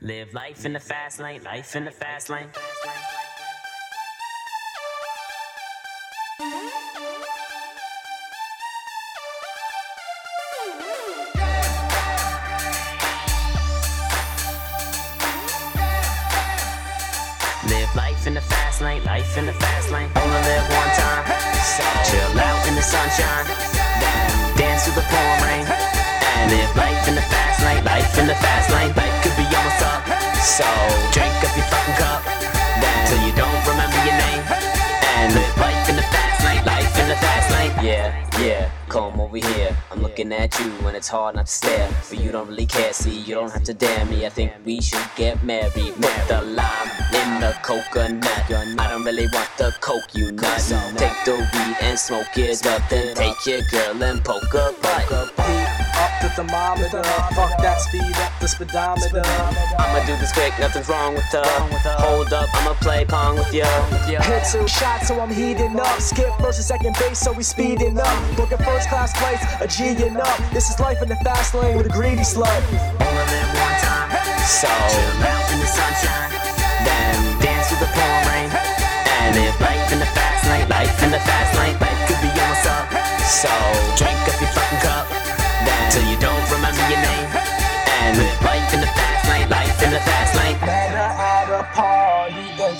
Live life in the fast lane, life in the fast lane. Live life in the fast lane, life in the fast lane. Only live one time. So chill out in the sunshine. Dance to the pouring rain. And live life in the fast lane, life in the fast lane. So drink up your fucking cup. Then till you don't remember your name. And live life in the fast lane, life in the fast lane. Yeah, yeah, come over here. I'm looking at you and it's hard not to stare. But you don't really care, see, you don't have to dare me. I think we should get married. Put the lime in the coconut. I don't really want the coke, you nut. Take the weed and smoke it up. Then take your girl and poke her butt. Heat up the thermometer. Fuck that speed up the speedometer. I'ma do this quick, nothing's wrong with her. Hold up, I'ma play pong with you. Hit two shots, so I'm heating up. Skip first and second base, so we speeding up. Booking first class flights, a G and up. This is life in the fast lane with a greedy slut. Only live one time. So chill out in the sunshine. Then dance with the pouring rain. And live life in the fast lane, life in the fast lane. And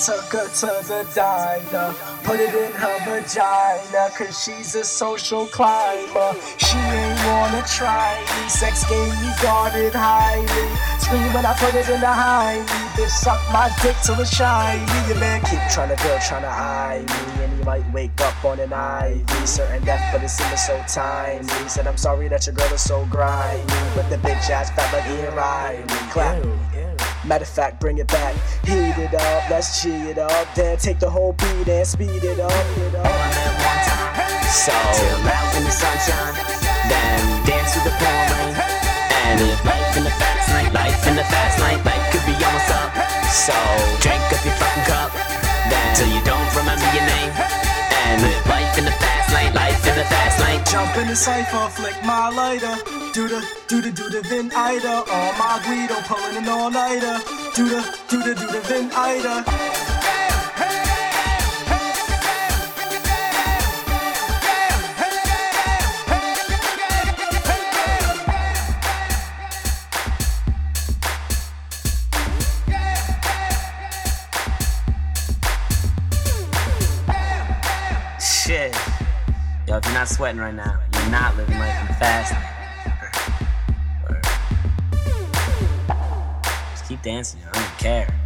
took her to the diner. Put it in her vagina, cause she's a social climber. She ain't wanna try me, sex game me guarded highly. Scream when I put it in the high me, bitch suck my dick till it's shiny. Your man keep trying to build, trying to eye me, and he might wake up on an IV. Certain death, but it seems so timely. Said I'm sorry that your girl is so grimy, but the bitch ass felt like he ain't ride me. Clap. Matter of fact, bring it back. Heat it up, let's G it up. Then take the whole beat and speed it up. It up. So chill out in the sunshine. Then dance with the pouring rain. And life in the fast lane, life in the fast lane. Life could be almost up. So drink up your fucking cup. The fast lane. Jump in the cypher, flick my lighter. Do the, do the, do the Vin Ida. On my Guido, pulling an all nighter. Do the, do the, do the Vin Ida. Shit. Yo, if you're not sweating right now, you're not living life fast Just keep dancing, I don't care.